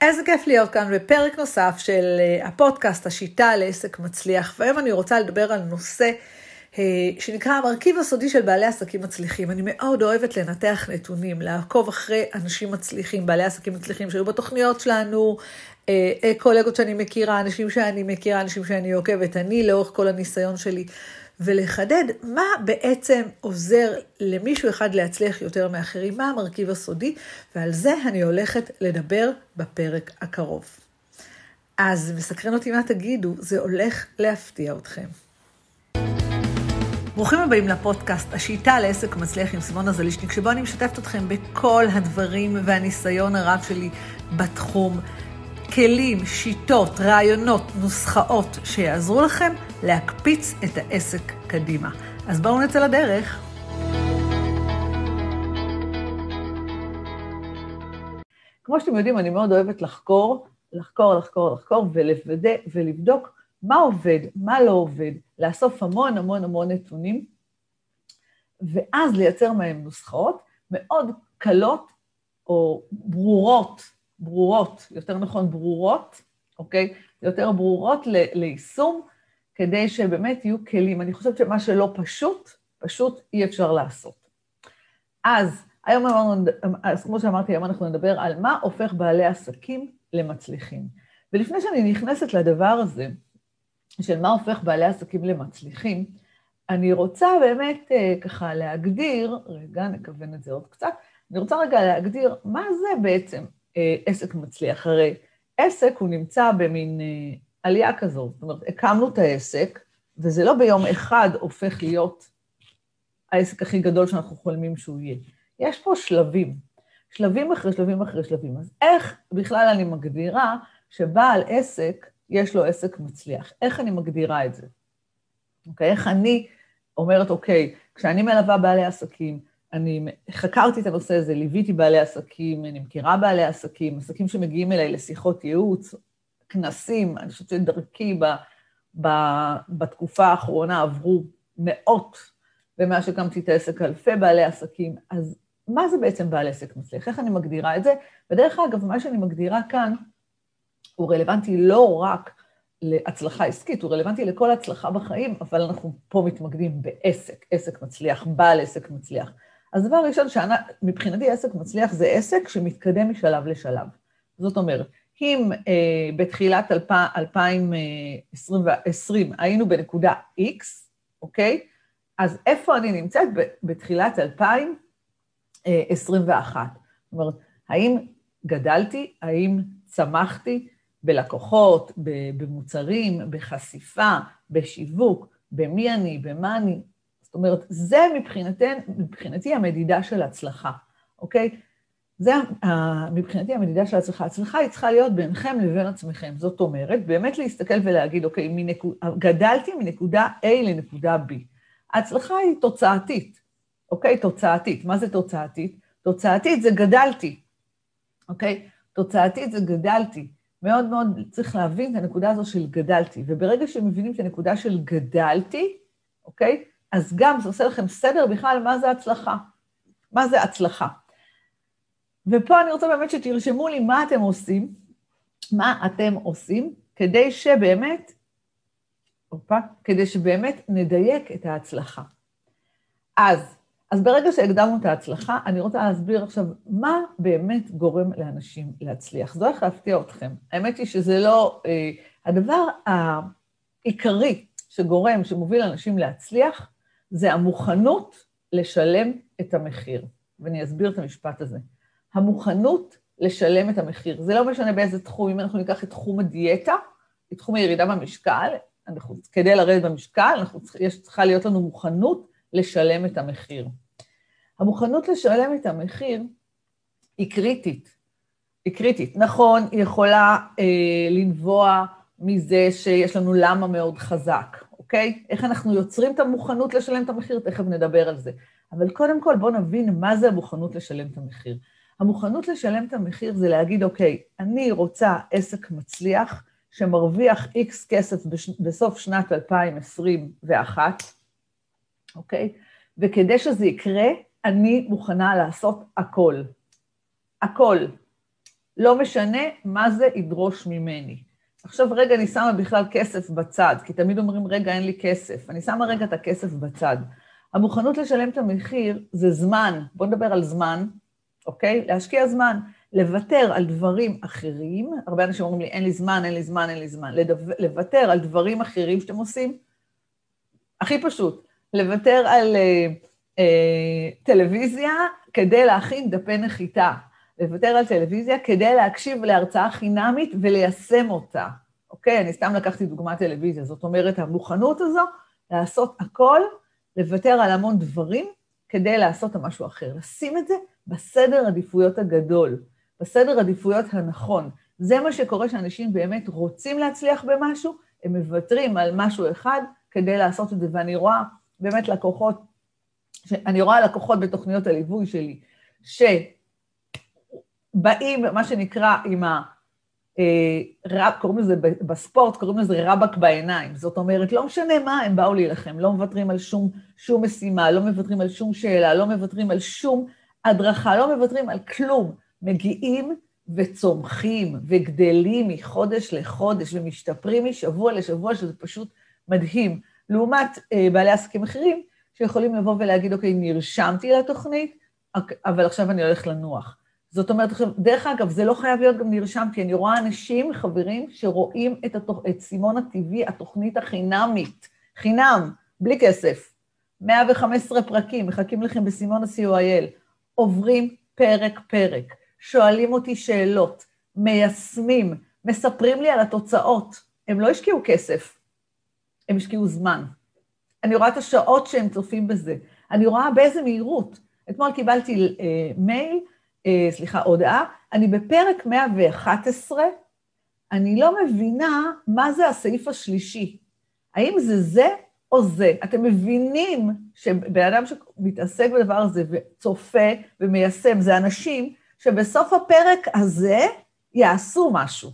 איזה כיף להיות כאן בפרק נוסף של אה, הפודקאסט השיטה לעסק מצליח, והיום אני רוצה לדבר על נושא אה, שנקרא המרכיב הסודי של בעלי עסקים מצליחים. אני מאוד אוהבת לנתח נתונים, לעקוב אחרי אנשים מצליחים, בעלי עסקים מצליחים שהיו בתוכניות שלנו, אה, קולגות שאני מכירה, אנשים שאני מכירה, אנשים שאני עוקבת, אני לאורך כל הניסיון שלי. ולחדד מה בעצם עוזר למישהו אחד להצליח יותר מאחרים, מה המרכיב הסודי, ועל זה אני הולכת לדבר בפרק הקרוב. אז מסקרן אותי מה תגידו, זה הולך להפתיע אתכם. ברוכים הבאים לפודקאסט, השיטה לעסק מצליח עם סימונה זלישניק, שבו אני משתפת אתכם בכל הדברים והניסיון הרב שלי בתחום. כלים, שיטות, רעיונות, נוסחאות שיעזרו לכם להקפיץ את העסק קדימה. אז בואו נצא לדרך. כמו שאתם יודעים, אני מאוד אוהבת לחקור, לחקור, לחקור, לחקור, ולוודא ולבדוק מה עובד, מה לא עובד, לאסוף המון המון המון נתונים, ואז לייצר מהם נוסחאות מאוד קלות או ברורות ברורות, יותר נכון ברורות, אוקיי? יותר ברורות ל- ליישום, כדי שבאמת יהיו כלים. אני חושבת שמה שלא פשוט, פשוט אי אפשר לעשות. אז היום אמרנו, אז כמו שאמרתי, היום אנחנו נדבר על מה הופך בעלי עסקים למצליחים. ולפני שאני נכנסת לדבר הזה, של מה הופך בעלי עסקים למצליחים, אני רוצה באמת אה, ככה להגדיר, רגע, נכוון את זה עוד קצת, אני רוצה רגע להגדיר מה זה בעצם עסק מצליח. הרי עסק הוא נמצא במין אה, עלייה כזאת, זאת אומרת, הקמנו את העסק, וזה לא ביום אחד הופך להיות העסק הכי גדול שאנחנו חולמים שהוא יהיה. יש פה שלבים, שלבים אחרי שלבים אחרי שלבים. אז איך בכלל אני מגדירה שבעל עסק, יש לו עסק מצליח? איך אני מגדירה את זה? אוקיי? איך אני אומרת, אוקיי, כשאני מלווה בעלי עסקים, אני חקרתי את הנושא הזה, ליוויתי בעלי עסקים, אני מכירה בעלי עסקים, עסקים שמגיעים אליי לשיחות ייעוץ, כנסים, אני חושבת שדרכי ב, ב, בתקופה האחרונה עברו מאות, ומאז שקמתי את העסק אלפי בעלי עסקים, אז מה זה בעצם בעל עסק מצליח? איך אני מגדירה את זה? ודרך אגב, מה שאני מגדירה כאן הוא רלוונטי לא רק להצלחה עסקית, הוא רלוונטי לכל הצלחה בחיים, אבל אנחנו פה מתמקדים בעסק, עסק מצליח, בעל עסק מצליח. אז דבר ראשון, מבחינתי עסק מצליח זה עסק שמתקדם משלב לשלב. זאת אומרת, אם אה, בתחילת 2020 היינו בנקודה X, אוקיי? אז איפה אני נמצאת? בתחילת 2021. זאת אומרת, האם גדלתי? האם צמחתי בלקוחות, במוצרים, בחשיפה, בשיווק, במי אני, במה אני? אומרת, זה מבחינתי, מבחינתי המדידה של הצלחה, אוקיי? זה מבחינתי המדידה של הצלחה. הצלחה היא צריכה להיות ביניכם לבין עצמכם. זאת אומרת, באמת להסתכל ולהגיד, אוקיי, מנקוד, גדלתי מנקודה A לנקודה B. ההצלחה היא תוצאתית, אוקיי? תוצאתית. מה זה תוצאתית? תוצאתית זה גדלתי, אוקיי? תוצאתית זה גדלתי. מאוד מאוד צריך להבין את הנקודה הזו של גדלתי. וברגע שמבינים את הנקודה של גדלתי, אוקיי? אז גם זה עושה לכם סדר בכלל מה זה הצלחה. מה זה הצלחה. ופה אני רוצה באמת שתרשמו לי מה אתם עושים, מה אתם עושים, כדי שבאמת, אופה, כדי שבאמת נדייק את ההצלחה. אז, אז ברגע שהקדמנו את ההצלחה, אני רוצה להסביר עכשיו מה באמת גורם לאנשים להצליח. זה הולך להפתיע אתכם. האמת היא שזה לא... אה, הדבר העיקרי שגורם, שמוביל אנשים להצליח, זה המוכנות לשלם את המחיר. ואני אסביר את המשפט הזה. המוכנות לשלם את המחיר. זה לא משנה באיזה תחום, אם אנחנו ניקח את תחום הדיאטה, את תחום הירידה במשקל, אנחנו, כדי לרדת במשקל, אנחנו, יש, צריכה להיות לנו מוכנות לשלם את המחיר. המוכנות לשלם את המחיר היא קריטית. היא קריטית. נכון, היא יכולה אה, לנבוע מזה שיש לנו למה מאוד חזק, אוקיי? איך אנחנו יוצרים את המוכנות לשלם את המחיר, תכף נדבר על זה. אבל קודם כל בואו נבין מה זה המוכנות לשלם את המחיר. המוכנות לשלם את המחיר זה להגיד, אוקיי, אני רוצה עסק מצליח שמרוויח איקס כסף בש... בסוף שנת 2021, אוקיי? וכדי שזה יקרה, אני מוכנה לעשות הכל. הכל. לא משנה מה זה ידרוש ממני. עכשיו רגע אני שמה בכלל כסף בצד, כי תמיד אומרים, רגע, אין לי כסף. אני שמה רגע את הכסף בצד. המוכנות לשלם את המחיר זה זמן, בואו נדבר על זמן, אוקיי? להשקיע זמן, לוותר על דברים אחרים, הרבה אנשים אומרים לי, אין לי זמן, אין לי זמן, אין לי זמן, לדו... לוותר על דברים אחרים שאתם עושים, הכי פשוט, לוותר על אה, אה, טלוויזיה כדי להכין דפי נחיתה, לוותר על טלוויזיה כדי להקשיב להרצאה חינמית וליישם אותה. אוקיי? אני סתם לקחתי דוגמת טלוויזיה, זאת אומרת, המוכנות הזו לעשות הכל, לוותר על המון דברים כדי לעשות משהו אחר. לשים את זה בסדר עדיפויות הגדול, בסדר עדיפויות הנכון. זה מה שקורה שאנשים באמת רוצים להצליח במשהו, הם מוותרים על משהו אחד כדי לעשות את זה, ואני רואה באמת לקוחות, אני רואה לקוחות בתוכניות הליווי שלי, שבאים, מה שנקרא, עם ה... אה, קוראים לזה, בספורט קוראים לזה רבק בעיניים. זאת אומרת, לא משנה מה, הם באו להילחם, לא מוותרים על שום, שום משימה, לא מוותרים על שום שאלה, לא מוותרים על שום הדרכה, לא מוותרים על כלום. מגיעים וצומחים וגדלים מחודש לחודש ומשתפרים משבוע לשבוע, שזה פשוט מדהים. לעומת אה, בעלי עסקים אחרים, שיכולים לבוא ולהגיד, אוקיי, נרשמתי לתוכנית, אבל עכשיו אני הולך לנוח. זאת אומרת, דרך אגב, זה לא חייב להיות גם נרשם, כי אני רואה אנשים, חברים, שרואים את, התוכ... את סימון הטבעי, התוכנית החינמית, חינם, בלי כסף. 115 פרקים, מחכים לכם בסימון ה-COIL, עוברים פרק-פרק, שואלים אותי שאלות, מיישמים, מספרים לי על התוצאות. הם לא השקיעו כסף, הם השקיעו זמן. אני רואה את השעות שהם צופים בזה. אני רואה באיזה מהירות. אתמול קיבלתי אה, מייל, סליחה, הודעה, אני בפרק 111, אני לא מבינה מה זה הסעיף השלישי. האם זה זה או זה? אתם מבינים שבן אדם שמתעסק בדבר הזה וצופה ומיישם, זה אנשים שבסוף הפרק הזה יעשו משהו,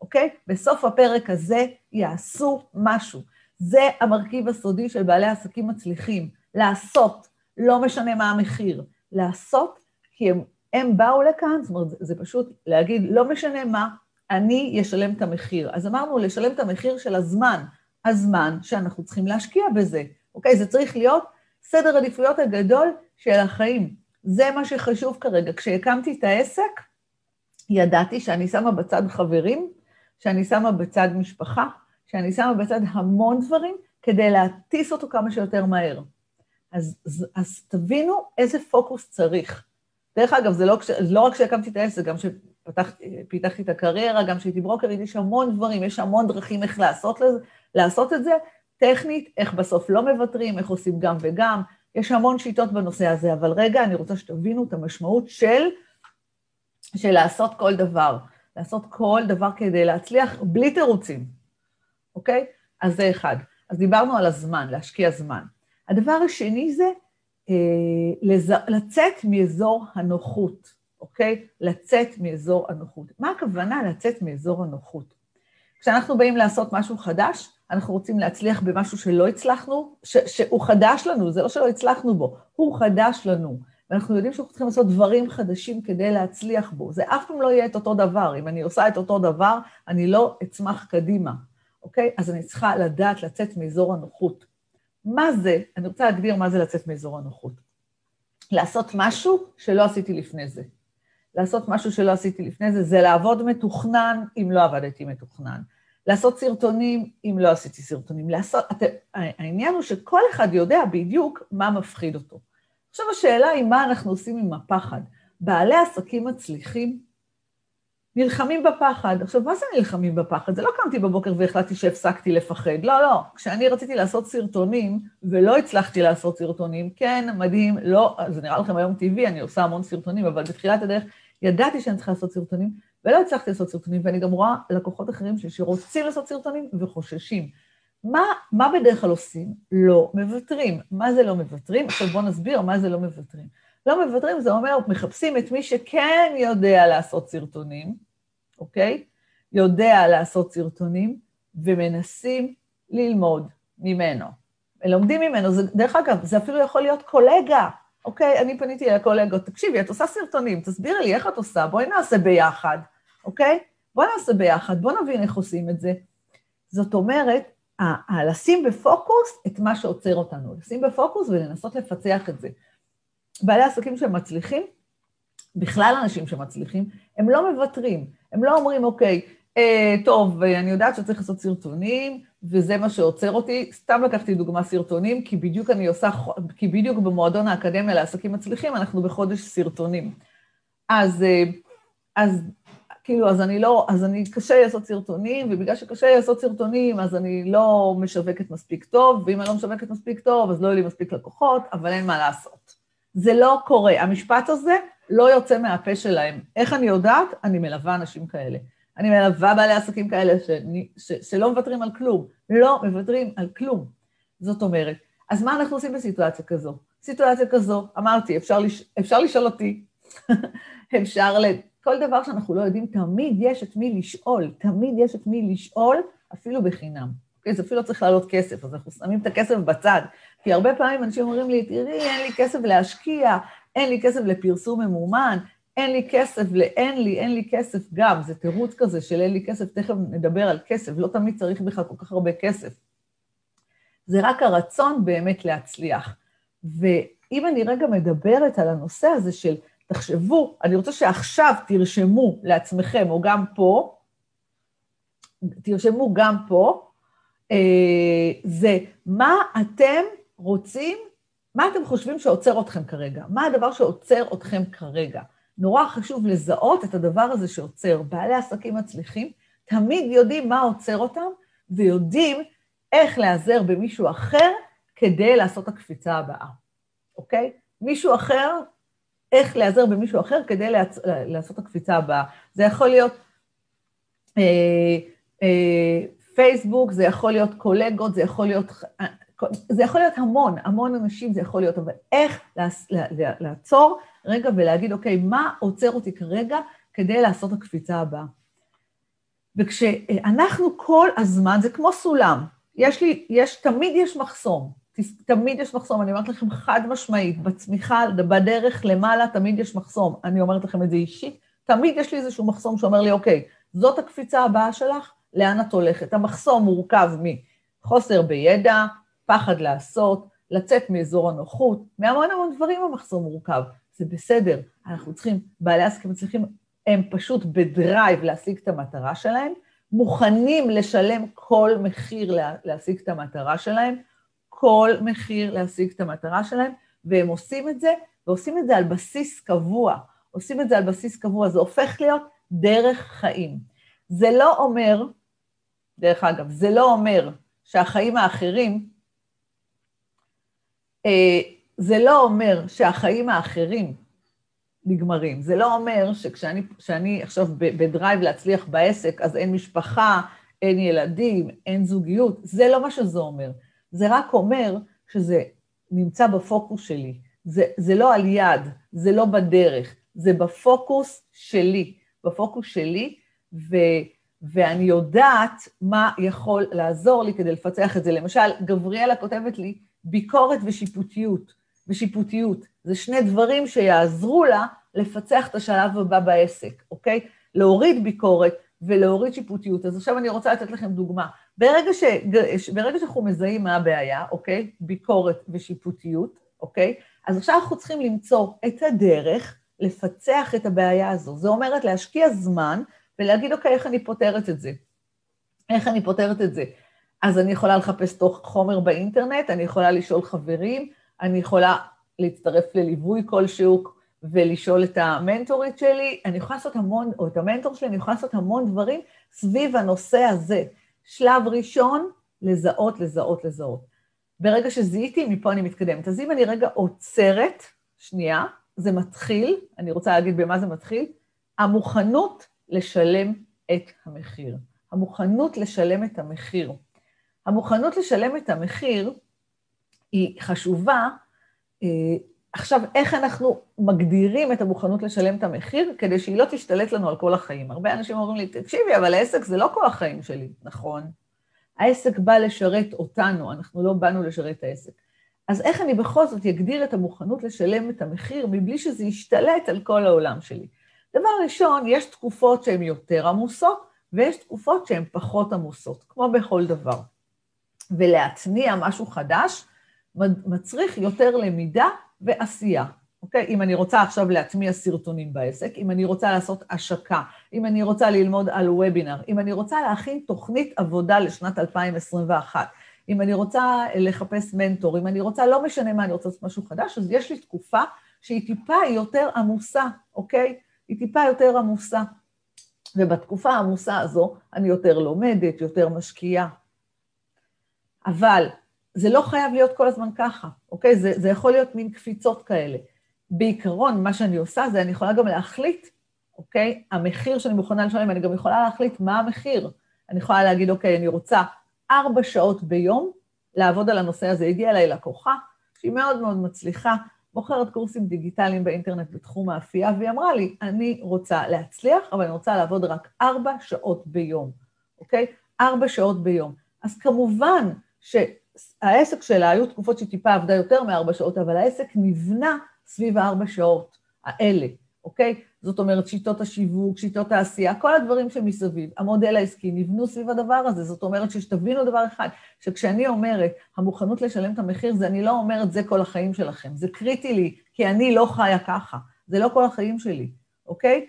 אוקיי? בסוף הפרק הזה יעשו משהו. זה המרכיב הסודי של בעלי עסקים מצליחים, לעשות, לא משנה מה המחיר, לעשות כי הם הם באו לכאן, זאת אומרת, זה פשוט להגיד, לא משנה מה, אני אשלם את המחיר. אז אמרנו, לשלם את המחיר של הזמן, הזמן שאנחנו צריכים להשקיע בזה, אוקיי? זה צריך להיות סדר עדיפויות הגדול של החיים. זה מה שחשוב כרגע. כשהקמתי את העסק, ידעתי שאני שמה בצד חברים, שאני שמה בצד משפחה, שאני שמה בצד המון דברים, כדי להטיס אותו כמה שיותר מהר. אז, אז, אז תבינו איזה פוקוס צריך. דרך אגב, זה לא, לא רק כשהקמתי את העסק, גם כשפיתחתי את הקריירה, גם כשהייתי ברוקרית, יש המון דברים, יש המון דרכים איך לעשות, לזה, לעשות את זה, טכנית, איך בסוף לא מוותרים, איך עושים גם וגם, יש המון שיטות בנושא הזה, אבל רגע, אני רוצה שתבינו את המשמעות של, של לעשות כל דבר. לעשות כל דבר כדי להצליח בלי תירוצים, אוקיי? אז זה אחד. אז דיברנו על הזמן, להשקיע זמן. הדבר השני זה אה, לצאת מאזור הנוחות, אוקיי? לצאת מאזור הנוחות. מה הכוונה לצאת מאזור הנוחות? כשאנחנו באים לעשות משהו חדש, אנחנו רוצים להצליח במשהו שלא הצלחנו, ש, שהוא חדש לנו, זה לא שלא הצלחנו בו, הוא חדש לנו. ואנחנו יודעים שאנחנו צריכים לעשות דברים חדשים כדי להצליח בו. זה אף פעם לא יהיה את אותו דבר. אם אני עושה את אותו דבר, אני לא אצמח קדימה, אוקיי? אז אני צריכה לדעת לצאת מאזור הנוחות. מה זה, אני רוצה להגדיר מה זה לצאת מאזור הנוחות. לעשות משהו שלא עשיתי לפני זה. לעשות משהו שלא עשיתי לפני זה, זה לעבוד מתוכנן אם לא עבדתי מתוכנן. לעשות סרטונים אם לא עשיתי סרטונים. לעשות, את, העניין הוא שכל אחד יודע בדיוק מה מפחיד אותו. עכשיו השאלה היא מה אנחנו עושים עם הפחד. בעלי עסקים מצליחים נלחמים בפחד. עכשיו, מה זה נלחמים בפחד? זה לא קמתי בבוקר והחלטתי שהפסקתי לפחד. לא, לא. כשאני רציתי לעשות סרטונים, ולא הצלחתי לעשות סרטונים, כן, מדהים, לא, זה נראה לכם היום טבעי, אני עושה המון סרטונים, אבל בתחילת הדרך ידעתי שאני צריכה לעשות סרטונים, ולא הצלחתי לעשות סרטונים, ואני גם רואה לקוחות אחרים שרוצים לעשות סרטונים וחוששים. מה, מה בדרך כלל עושים? לא מוותרים. מה זה לא מוותרים? עכשיו בואו נסביר מה זה לא מוותרים. לא מוותרים, זה אומר, מחפשים את מי שכן יודע לעשות סרטונים, אוקיי? יודע לעשות סרטונים, ומנסים ללמוד ממנו. לומדים ממנו, זה, דרך אגב, זה אפילו יכול להיות קולגה, אוקיי? אני פניתי לקולגות, תקשיבי, את עושה סרטונים, תסבירי לי איך את עושה, בואי נעשה ביחד. אוקיי? בוא נעשה ביחד, בוא נבין איך עושים את זה. זאת אומרת, לשים בפוקוס את מה שעוצר אותנו, לשים בפוקוס ולנסות לפצח את זה. בעלי עסקים שמצליחים, בכלל אנשים שמצליחים, הם לא מוותרים, הם לא אומרים, אוקיי, אה, טוב, אני יודעת שצריך לעשות סרטונים, וזה מה שעוצר אותי. סתם לקחתי דוגמה סרטונים, כי בדיוק אני עושה, כי בדיוק במועדון האקדמיה לעסקים מצליחים, אנחנו בחודש סרטונים. אז, אה, אז כאילו, אז אני לא, אז אני, קשה לי לעשות סרטונים, ובגלל שקשה לי לעשות סרטונים, אז אני לא משווקת מספיק טוב, ואם אני לא משווקת מספיק טוב, אז לא יהיו לי מספיק לקוחות, אבל אין מה לעשות. זה לא קורה. המשפט הזה לא יוצא מהפה שלהם. איך אני יודעת? אני מלווה אנשים כאלה. אני מלווה בעלי עסקים כאלה ש, ש, שלא מוותרים על כלום. לא מוותרים על כלום. זאת אומרת, אז מה אנחנו עושים בסיטואציה כזו? סיטואציה כזו, אמרתי, אפשר, לש, אפשר לשאול אותי, אפשר ל... כל דבר שאנחנו לא יודעים, תמיד יש את מי לשאול, תמיד יש את מי לשאול, אפילו בחינם. אוקיי? זה אפילו לא צריך לעלות כסף, אז אנחנו שמים את הכסף בצד. כי הרבה פעמים אנשים אומרים לי, תראי, אין לי כסף להשקיע, אין לי כסף לפרסום ממומן, אין לי כסף לאין לי, אין לי כסף גם, זה תירוץ כזה של אין לי כסף, תכף נדבר על כסף, לא תמיד צריך בכלל כל כך הרבה כסף. זה רק הרצון באמת להצליח. ואם אני רגע מדברת על הנושא הזה של, תחשבו, אני רוצה שעכשיו תרשמו לעצמכם, או גם פה, תרשמו גם פה, אה, זה מה אתם רוצים, מה אתם חושבים שעוצר אתכם כרגע? מה הדבר שעוצר אתכם כרגע? נורא חשוב לזהות את הדבר הזה שעוצר. בעלי עסקים מצליחים תמיד יודעים מה עוצר אותם, ויודעים איך להיעזר במישהו אחר כדי לעשות הקפיצה הבאה, אוקיי? מישהו אחר, איך להיעזר במישהו אחר כדי לעצ... לעשות הקפיצה הבאה. זה יכול להיות אה, אה, פייסבוק, זה יכול להיות קולגות, זה יכול להיות זה יכול להיות המון, המון אנשים זה יכול להיות, אבל איך לעצור רגע ולהגיד, אוקיי, מה עוצר אותי כרגע כדי לעשות הקפיצה הבאה? וכשאנחנו כל הזמן, זה כמו סולם, יש לי, יש, תמיד יש מחסום, תמיד יש מחסום, אני אומרת לכם חד משמעית, בצמיחה, בדרך למעלה תמיד יש מחסום, אני אומרת לכם את זה אישית, תמיד יש לי איזשהו מחסום שאומר לי, אוקיי, זאת הקפיצה הבאה שלך, לאן את הולכת? המחסום מורכב מחוסר בידע, פחד לעשות, לצאת מאזור הנוחות, מהמון המון דברים המחסום מורכב. זה בסדר, אנחנו צריכים, בעלי עסקים צריכים, הם פשוט בדרייב להשיג את המטרה שלהם, מוכנים לשלם כל מחיר להשיג את המטרה שלהם, כל מחיר להשיג את המטרה שלהם, והם עושים את זה, ועושים את זה על בסיס קבוע. עושים את זה על בסיס קבוע, זה הופך להיות דרך חיים. זה לא אומר, דרך אגב, זה לא אומר שהחיים האחרים זה לא אומר שהחיים האחרים נגמרים. זה לא אומר שכשאני עכשיו ב drive להצליח בעסק, אז אין משפחה, אין ילדים, אין זוגיות. זה לא מה שזה אומר. זה רק אומר שזה נמצא בפוקוס שלי. זה, זה לא על יד, זה לא בדרך, זה בפוקוס שלי. בפוקוס שלי, ו, ואני יודעת מה יכול לעזור לי כדי לפצח את זה. למשל, גבריאלה כותבת לי, ביקורת ושיפוטיות. ושיפוטיות. זה שני דברים שיעזרו לה לפצח את השלב הבא בעסק, אוקיי? להוריד ביקורת ולהוריד שיפוטיות. אז עכשיו אני רוצה לתת לכם דוגמה. ברגע, ש... ברגע שאנחנו מזהים מה הבעיה, אוקיי? ביקורת ושיפוטיות, אוקיי? אז עכשיו אנחנו צריכים למצוא את הדרך לפצח את הבעיה הזו. זה אומרת להשקיע זמן ולהגיד, אוקיי, איך אני פותרת את זה? איך אני פותרת את זה? אז אני יכולה לחפש תוך חומר באינטרנט, אני יכולה לשאול חברים, אני יכולה להצטרף לליווי כלשהו ולשאול את המנטורית שלי, אני יכולה לעשות המון, או את המנטור שלי, אני יכולה לעשות המון דברים סביב הנושא הזה. שלב ראשון, לזהות, לזהות, לזהות. ברגע שזיהיתי, מפה אני מתקדמת. אז אם אני רגע עוצרת, שנייה, זה מתחיל, אני רוצה להגיד במה זה מתחיל, המוכנות לשלם את המחיר. המוכנות לשלם את המחיר. המוכנות לשלם את המחיר היא חשובה. אה, עכשיו, איך אנחנו מגדירים את המוכנות לשלם את המחיר כדי שהיא לא תשתלט לנו על כל החיים? הרבה אנשים אומרים לי, תקשיבי, אבל העסק זה לא כל החיים שלי. נכון. העסק בא לשרת אותנו, אנחנו לא באנו לשרת את העסק. אז איך אני בכל זאת אגדיר את המוכנות לשלם את המחיר מבלי שזה ישתלט על כל העולם שלי? דבר ראשון, יש תקופות שהן יותר עמוסות, ויש תקופות שהן פחות עמוסות, כמו בכל דבר. ולהתניע משהו חדש מצריך יותר למידה ועשייה. אוקיי? אם אני רוצה עכשיו להטמיע סרטונים בעסק, אם אני רוצה לעשות השקה, אם אני רוצה ללמוד על וובינר, אם אני רוצה להכין תוכנית עבודה לשנת 2021, אם אני רוצה לחפש מנטור, אם אני רוצה, לא משנה מה, אני רוצה לעשות משהו חדש, אז יש לי תקופה שהיא טיפה יותר עמוסה, אוקיי? היא טיפה יותר עמוסה. ובתקופה העמוסה הזו אני יותר לומדת, יותר משקיעה. אבל זה לא חייב להיות כל הזמן ככה, אוקיי? זה, זה יכול להיות מין קפיצות כאלה. בעיקרון, מה שאני עושה זה אני יכולה גם להחליט, אוקיי? המחיר שאני מוכנה לשלם, אני גם יכולה להחליט מה המחיר. אני יכולה להגיד, אוקיי, אני רוצה ארבע שעות ביום לעבוד על הנושא הזה. הגיעה אליי לקוחה, שהיא מאוד מאוד מצליחה, מוכרת קורסים דיגיטליים באינטרנט בתחום האפייה, והיא אמרה לי, אני רוצה להצליח, אבל אני רוצה לעבוד רק ארבע שעות ביום, אוקיי? ארבע שעות ביום. אז כמובן שהעסק שלה, היו תקופות שהיא טיפה עבדה יותר מארבע שעות, אבל העסק נבנה סביב הארבע שעות האלה, אוקיי? זאת אומרת, שיטות השיווק, שיטות העשייה, כל הדברים שמסביב, המודל העסקי, נבנו סביב הדבר הזה. זאת אומרת שתבינו דבר אחד, שכשאני אומרת, המוכנות לשלם את המחיר, זה אני לא אומרת, זה כל החיים שלכם. זה קריטי לי, כי אני לא חיה ככה. זה לא כל החיים שלי, אוקיי?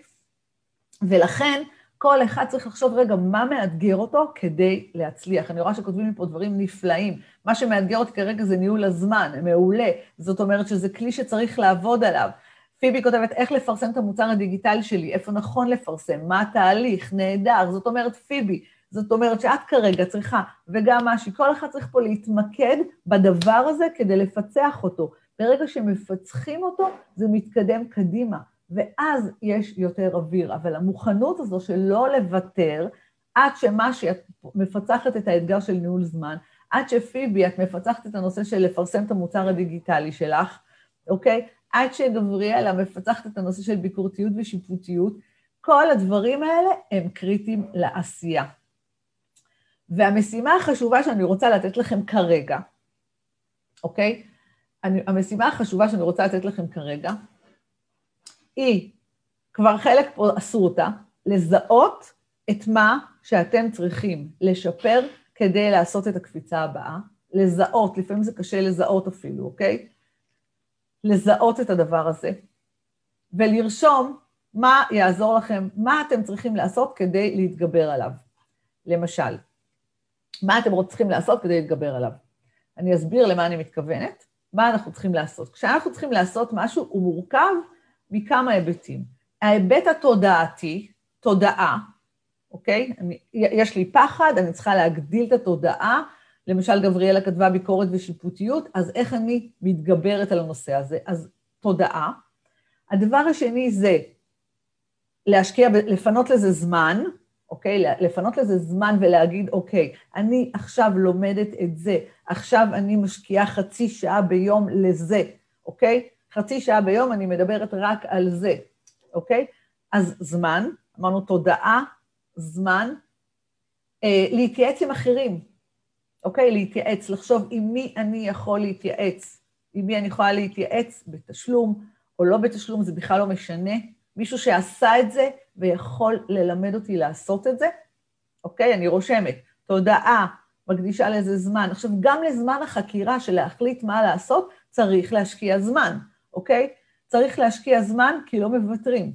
ולכן, כל אחד צריך לחשוב, רגע, מה מאתגר אותו כדי להצליח? אני רואה שכותבים לי פה דברים נפלאים. מה שמאתגר אותי כרגע זה ניהול הזמן, מעולה. זאת אומרת שזה כלי שצריך לעבוד עליו. פיבי כותבת, איך לפרסם את המוצר הדיגיטלי שלי, איפה נכון לפרסם, מה התהליך, נהדר. זאת אומרת, פיבי, זאת אומרת שאת כרגע צריכה, וגם משי, כל אחד צריך פה להתמקד בדבר הזה כדי לפצח אותו. ברגע שמפצחים אותו, זה מתקדם קדימה. ואז יש יותר אוויר. אבל המוכנות הזו של לא לוותר, עד שמה שאת מפצחת את האתגר של ניהול זמן, עד שפיבי, את מפצחת את הנושא של לפרסם את המוצר הדיגיטלי שלך, אוקיי? עד שגבריאלה מפצחת את הנושא של ביקורתיות ושיפוטיות, כל הדברים האלה הם קריטיים לעשייה. והמשימה החשובה שאני רוצה לתת לכם כרגע, אוקיי? אני, המשימה החשובה שאני רוצה לתת לכם כרגע, היא, כבר חלק פה עשו אותה, לזהות את מה שאתם צריכים לשפר כדי לעשות את הקפיצה הבאה, לזהות, לפעמים זה קשה לזהות אפילו, אוקיי? לזהות את הדבר הזה, ולרשום מה יעזור לכם, מה אתם צריכים לעשות כדי להתגבר עליו. למשל, מה אתם צריכים לעשות כדי להתגבר עליו? אני אסביר למה אני מתכוונת, מה אנחנו צריכים לעשות. כשאנחנו צריכים לעשות משהו, הוא מורכב מכמה היבטים. ההיבט התודעתי, תודעה, אוקיי? אני, יש לי פחד, אני צריכה להגדיל את התודעה. למשל, גבריאלה כתבה ביקורת ושיפוטיות, אז איך אני מתגברת על הנושא הזה? אז תודעה. הדבר השני זה להשקיע, לפנות לזה זמן, אוקיי? לפנות לזה זמן ולהגיד, אוקיי, אני עכשיו לומדת את זה, עכשיו אני משקיעה חצי שעה ביום לזה, אוקיי? חצי שעה ביום אני מדברת רק על זה, אוקיי? אז זמן, אמרנו תודעה, זמן, אה, להתייעץ עם אחרים, אוקיי? להתייעץ, לחשוב עם מי אני יכול להתייעץ, עם מי אני יכולה להתייעץ בתשלום או לא בתשלום, זה בכלל לא משנה. מישהו שעשה את זה ויכול ללמד אותי לעשות את זה, אוקיי? אני רושמת, תודעה, מקדישה לזה זמן. עכשיו, גם לזמן החקירה של להחליט מה לעשות, צריך להשקיע זמן. אוקיי? צריך להשקיע זמן כי לא מוותרים.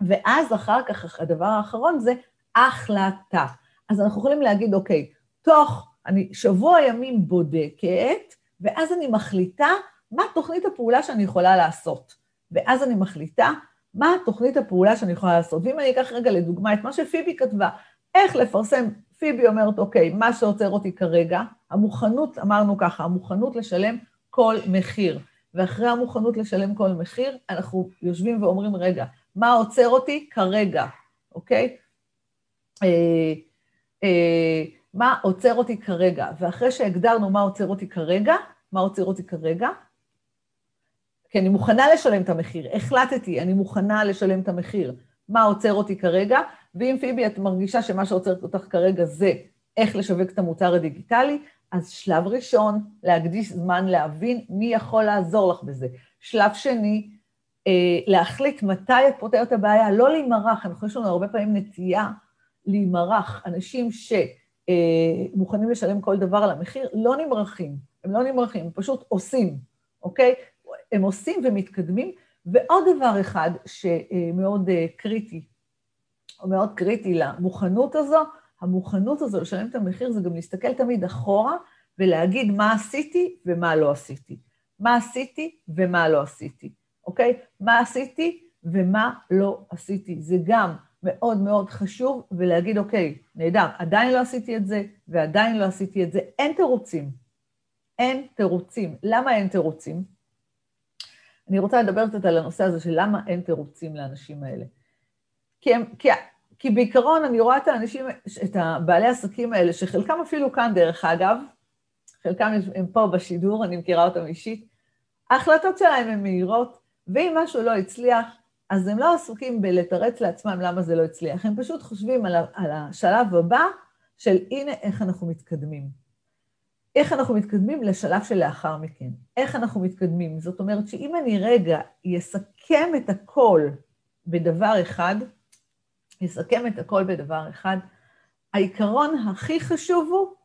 ואז אחר כך, הדבר האחרון זה החלטה. אז אנחנו יכולים להגיד, אוקיי, תוך, אני שבוע ימים בודקת, ואז אני מחליטה מה תוכנית הפעולה שאני יכולה לעשות. ואז אני מחליטה מה תוכנית הפעולה שאני יכולה לעשות. ואם אני אקח רגע לדוגמה את מה שפיבי כתבה, איך לפרסם, פיבי אומרת, אוקיי, מה שעוצר אותי כרגע, המוכנות, אמרנו ככה, המוכנות לשלם כל מחיר. ואחרי המוכנות לשלם כל מחיר, אנחנו יושבים ואומרים, רגע, מה עוצר אותי כרגע, אוקיי? אה, אה, מה עוצר אותי כרגע? ואחרי שהגדרנו מה עוצר אותי כרגע, מה עוצר אותי כרגע? כי אני מוכנה לשלם את המחיר, החלטתי, אני מוכנה לשלם את המחיר. מה עוצר אותי כרגע? ואם פיבי, את מרגישה שמה שעוצר אותך כרגע זה איך לשווק את המוצר הדיגיטלי, אז שלב ראשון, להקדיש זמן להבין מי יכול לעזור לך בזה. שלב שני, אה, להחליט מתי את פותרת את הבעיה, לא להימרח, אנחנו יש לנו הרבה פעמים נטייה להימרח. אנשים שמוכנים אה, לשלם כל דבר על המחיר, לא נמרחים, הם לא נמרחים, הם פשוט עושים, אוקיי? הם עושים ומתקדמים. ועוד דבר אחד שמאוד אה, קריטי, או מאוד קריטי למוכנות הזו, המוכנות הזו לשלם את המחיר זה גם להסתכל תמיד אחורה ולהגיד מה עשיתי ומה לא עשיתי. מה עשיתי ומה לא עשיתי, אוקיי? מה עשיתי ומה לא עשיתי. זה גם מאוד מאוד חשוב, ולהגיד, אוקיי, נהדר, עדיין לא עשיתי את זה, ועדיין לא עשיתי את זה. אין תירוצים. אין תירוצים. למה אין תירוצים? אני רוצה לדבר קצת על הנושא הזה של למה אין תירוצים לאנשים האלה. כי, הם, כי, כי בעיקרון אני רואה את האנשים, את הבעלי העסקים האלה, שחלקם אפילו כאן דרך אגב, חלקם הם פה בשידור, אני מכירה אותם אישית, ההחלטות שלהם הן מהירות, ואם משהו לא הצליח, אז הם לא עסוקים בלתרץ לעצמם למה זה לא הצליח, הם פשוט חושבים על, על השלב הבא של הנה איך אנחנו מתקדמים. איך אנחנו מתקדמים לשלב שלאחר מכן. איך אנחנו מתקדמים? זאת אומרת שאם אני רגע אסכם את הכל בדבר אחד, אסכם את הכל בדבר אחד, העיקרון הכי חשוב הוא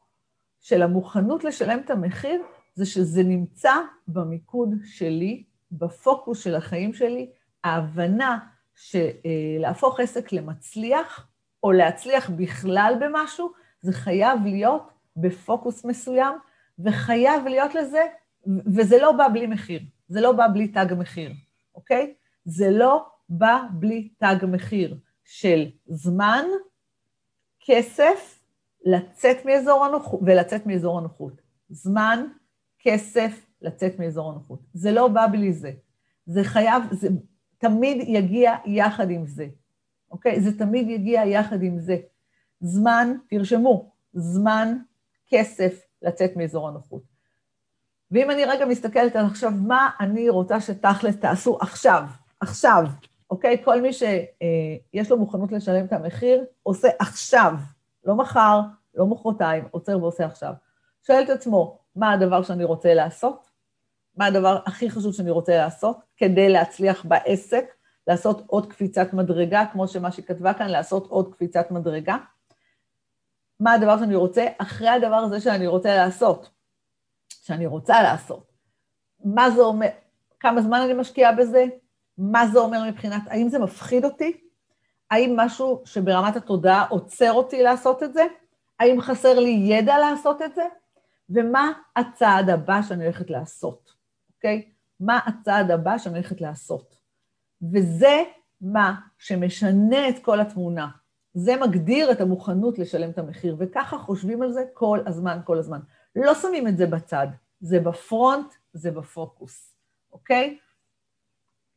של המוכנות לשלם את המחיר, זה שזה נמצא במיקוד שלי, בפוקוס של החיים שלי, ההבנה שלהפוך עסק למצליח, או להצליח בכלל במשהו, זה חייב להיות בפוקוס מסוים, וחייב להיות לזה, וזה לא בא בלי מחיר, זה לא בא בלי תג מחיר, אוקיי? זה לא בא בלי תג מחיר של זמן, כסף, לצאת מאזור הנוחות, ולצאת מאזור הנוחות. זמן, כסף, לצאת מאזור הנוחות. זה לא בא בלי זה. זה חייב, זה תמיד יגיע יחד עם זה, אוקיי? זה תמיד יגיע יחד עם זה. זמן, תרשמו, זמן, כסף, לצאת מאזור הנוחות. ואם אני רגע מסתכלת על עכשיו, מה אני רוצה שתכלס תעשו עכשיו, עכשיו, אוקיי? כל מי שיש לו מוכנות לשלם את המחיר, עושה עכשיו, לא מחר, לא מחרתיים, עוצר ועושה עכשיו. שואל את עצמו, מה הדבר שאני רוצה לעשות? מה הדבר הכי חשוב שאני רוצה לעשות כדי להצליח בעסק, לעשות עוד קפיצת מדרגה, כמו שמה שהיא כתבה כאן, לעשות עוד קפיצת מדרגה? מה הדבר שאני רוצה אחרי הדבר הזה שאני רוצה לעשות, שאני רוצה לעשות. מה זה אומר, כמה זמן אני משקיעה בזה, מה זה אומר מבחינת, האם זה מפחיד אותי? האם משהו שברמת התודעה עוצר אותי לעשות את זה? האם חסר לי ידע לעשות את זה? ומה הצעד הבא שאני הולכת לעשות, אוקיי? מה הצעד הבא שאני הולכת לעשות? וזה מה שמשנה את כל התמונה. זה מגדיר את המוכנות לשלם את המחיר, וככה חושבים על זה כל הזמן, כל הזמן. לא שמים את זה בצד, זה בפרונט, זה בפוקוס, אוקיי?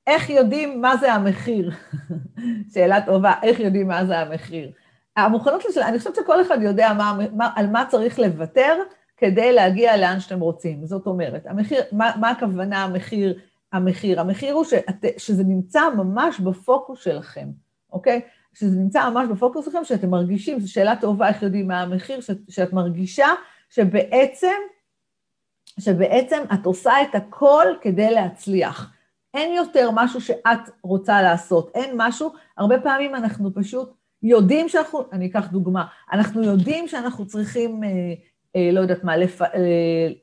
איך יודעים מה זה המחיר? שאלה טובה, איך יודעים מה זה המחיר? המוכנות לשלם, אני חושבת שכל אחד יודע מה, מה, על מה צריך לוותר כדי להגיע לאן שאתם רוצים. זאת אומרת, המחיר, מה, מה הכוונה המחיר? המחיר, המחיר הוא שאת, שזה נמצא ממש בפוקוס שלכם, אוקיי? שזה נמצא ממש בפוקוס שלכם, שאתם מרגישים, זו שאלה טובה, איך יודעים מה המחיר, שאת, שאת מרגישה שבעצם, שבעצם את עושה את הכל כדי להצליח. אין יותר משהו שאת רוצה לעשות, אין משהו, הרבה פעמים אנחנו פשוט יודעים שאנחנו, אני אקח דוגמה, אנחנו יודעים שאנחנו צריכים, אה, אה, לא יודעת מה, לפ, אה,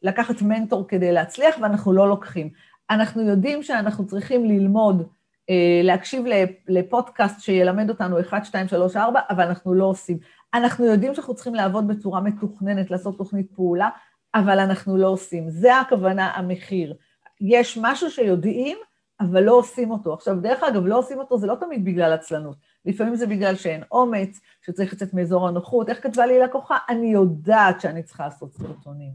לקחת מנטור כדי להצליח, ואנחנו לא לוקחים. אנחנו יודעים שאנחנו צריכים ללמוד אה, להקשיב לפודקאסט שילמד אותנו 1, 2, 3, 4, אבל אנחנו לא עושים. אנחנו יודעים שאנחנו צריכים לעבוד בצורה מתוכננת, לעשות תוכנית פעולה, אבל אנחנו לא עושים. זה הכוונה המחיר. יש משהו שיודעים, אבל לא עושים אותו. עכשיו, דרך אגב, לא עושים אותו זה לא תמיד בגלל עצלנות. לפעמים זה בגלל שאין אומץ, שצריך לצאת מאזור הנוחות. איך כתבה לי לקוחה? אני יודעת שאני צריכה לעשות סרטונים.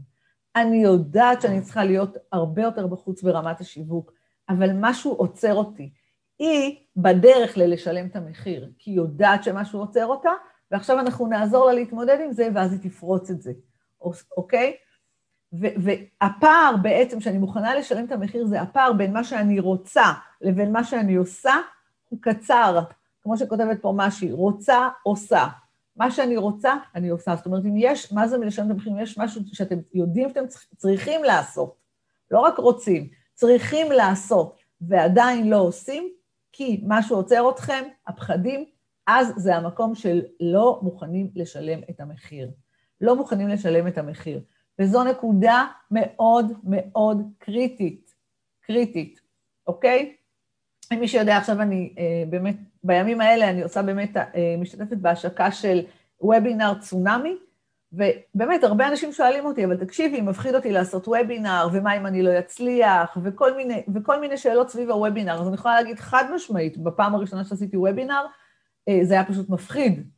אני יודעת שאני צריכה להיות הרבה יותר בחוץ ברמת השיווק, אבל משהו עוצר אותי. היא בדרך ללשלם את המחיר, כי היא יודעת שמשהו עוצר אותה, ועכשיו אנחנו נעזור לה להתמודד עם זה, ואז היא תפרוץ את זה, אוקיי? והפער בעצם, שאני מוכנה לשלם את המחיר, זה הפער בין מה שאני רוצה לבין מה שאני עושה, הוא קצר. כמו שכותבת פה משהי, רוצה, עושה. מה שאני רוצה, אני עושה. זאת אומרת, אם יש, מה זה מלשלם את המחיר? אם יש משהו שאתם יודעים שאתם צריכים לעשות, לא רק רוצים, צריכים לעשות, ועדיין לא עושים, כי משהו עוצר אתכם, הפחדים, אז זה המקום של לא מוכנים לשלם את המחיר. לא מוכנים לשלם את המחיר. וזו נקודה מאוד מאוד קריטית, קריטית, אוקיי? מי שיודע, עכשיו אני אה, באמת, בימים האלה אני עושה באמת, אה, משתתפת בהשקה של וובינר צונאמי, ובאמת, הרבה אנשים שואלים אותי, אבל תקשיבי, מפחיד אותי לעשות וובינר, ומה אם אני לא אצליח, וכל מיני, וכל מיני שאלות סביב הוובינר. אז אני יכולה להגיד חד משמעית, בפעם הראשונה שעשיתי וובינר, אה, זה היה פשוט מפחיד,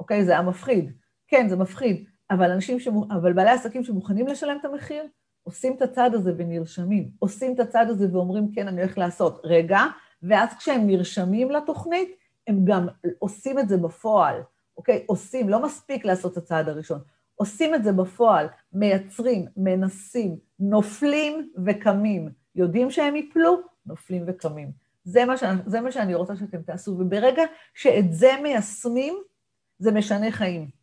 אוקיי? זה היה מפחיד. כן, זה מפחיד, אבל אנשים, שמו, אבל בעלי עסקים שמוכנים לשלם את המחיר, עושים את הצעד הזה ונרשמים. עושים את הצעד הזה ואומרים, כן, אני הולך לעשות. רגע, ואז כשהם נרשמים לתוכנית, הם גם עושים את זה בפועל, אוקיי? עושים, לא מספיק לעשות את הצעד הראשון. עושים את זה בפועל, מייצרים, מנסים, נופלים וקמים. יודעים שהם ייפלו, נופלים וקמים. זה מה, שאני, זה מה שאני רוצה שאתם תעשו, וברגע שאת זה מיישמים, זה משנה חיים.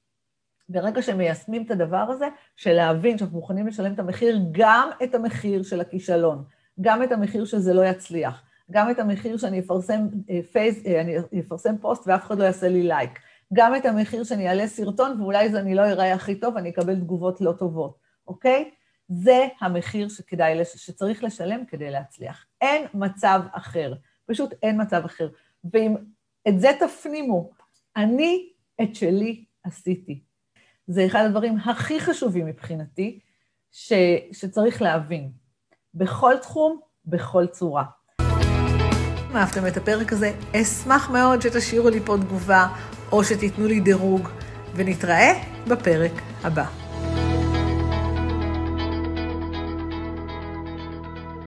ברגע שמיישמים את הדבר הזה, של להבין שאנחנו מוכנים לשלם את המחיר, גם את המחיר של הכישלון, גם את המחיר שזה לא יצליח, גם את המחיר שאני אפרסם, אה, פייס, אה, אני אפרסם פוסט ואף אחד לא יעשה לי לייק, גם את המחיר שאני אעלה סרטון ואולי זה אני לא אראה הכי טוב, אני אקבל תגובות לא טובות, אוקיי? זה המחיר שכדאי, שצריך לשלם כדי להצליח. אין מצב אחר, פשוט אין מצב אחר. ואם את זה תפנימו, אני את שלי עשיתי. זה אחד הדברים הכי חשובים מבחינתי, ש, שצריך להבין. בכל תחום, בכל צורה. אם אהבתם את הפרק הזה, אשמח מאוד שתשאירו לי פה תגובה, או שתיתנו לי דירוג, ונתראה בפרק הבא.